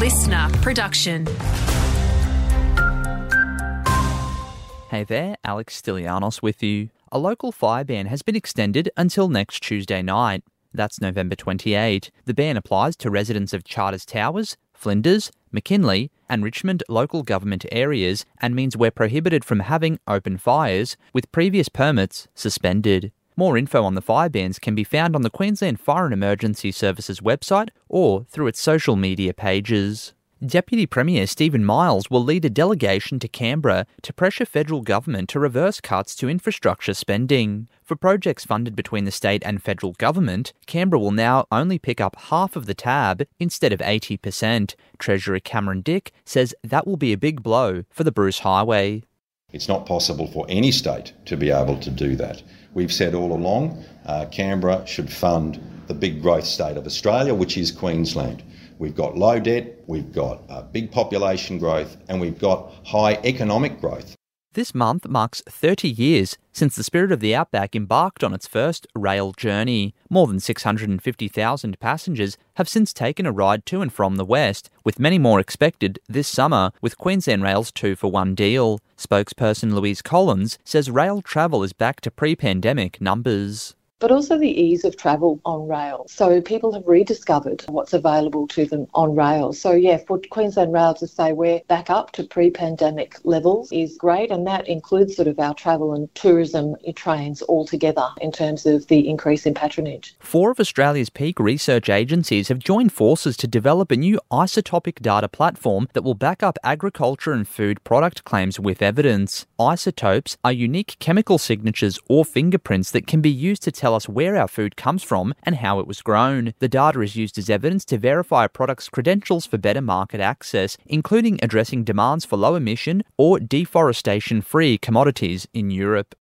listener production. Hey there, Alex Stilianos with you. A local fire ban has been extended until next Tuesday night. That's November 28. The ban applies to residents of Charters Towers, Flinders, McKinlay, and Richmond local government areas and means we're prohibited from having open fires, with previous permits suspended. More info on the fire bans can be found on the Queensland Fire and Emergency Services website or through its social media pages. Deputy Premier Stephen Miles will lead a delegation to Canberra to pressure federal government to reverse cuts to infrastructure spending. For projects funded between the state and federal government, Canberra will now only pick up half of the tab instead of 80%. Treasurer Cameron Dick says that will be a big blow for the Bruce Highway. It's not possible for any state to be able to do that. We've said all along uh, Canberra should fund the big growth state of Australia, which is Queensland. We've got low debt, we've got uh, big population growth, and we've got high economic growth. This month marks 30 years since the Spirit of the Outback embarked on its first rail journey. More than 650,000 passengers have since taken a ride to and from the West, with many more expected this summer with Queensland Rail's two for one deal. Spokesperson Louise Collins says rail travel is back to pre pandemic numbers but also the ease of travel on rail. So people have rediscovered what's available to them on rail. So yeah, for Queensland Rail to say we're back up to pre-pandemic levels is great, and that includes sort of our travel and tourism trains altogether in terms of the increase in patronage. Four of Australia's peak research agencies have joined forces to develop a new isotopic data platform that will back up agriculture and food product claims with evidence. Isotopes are unique chemical signatures or fingerprints that can be used to tell tell us where our food comes from and how it was grown. The data is used as evidence to verify a product's credentials for better market access, including addressing demands for low emission or deforestation free commodities in Europe.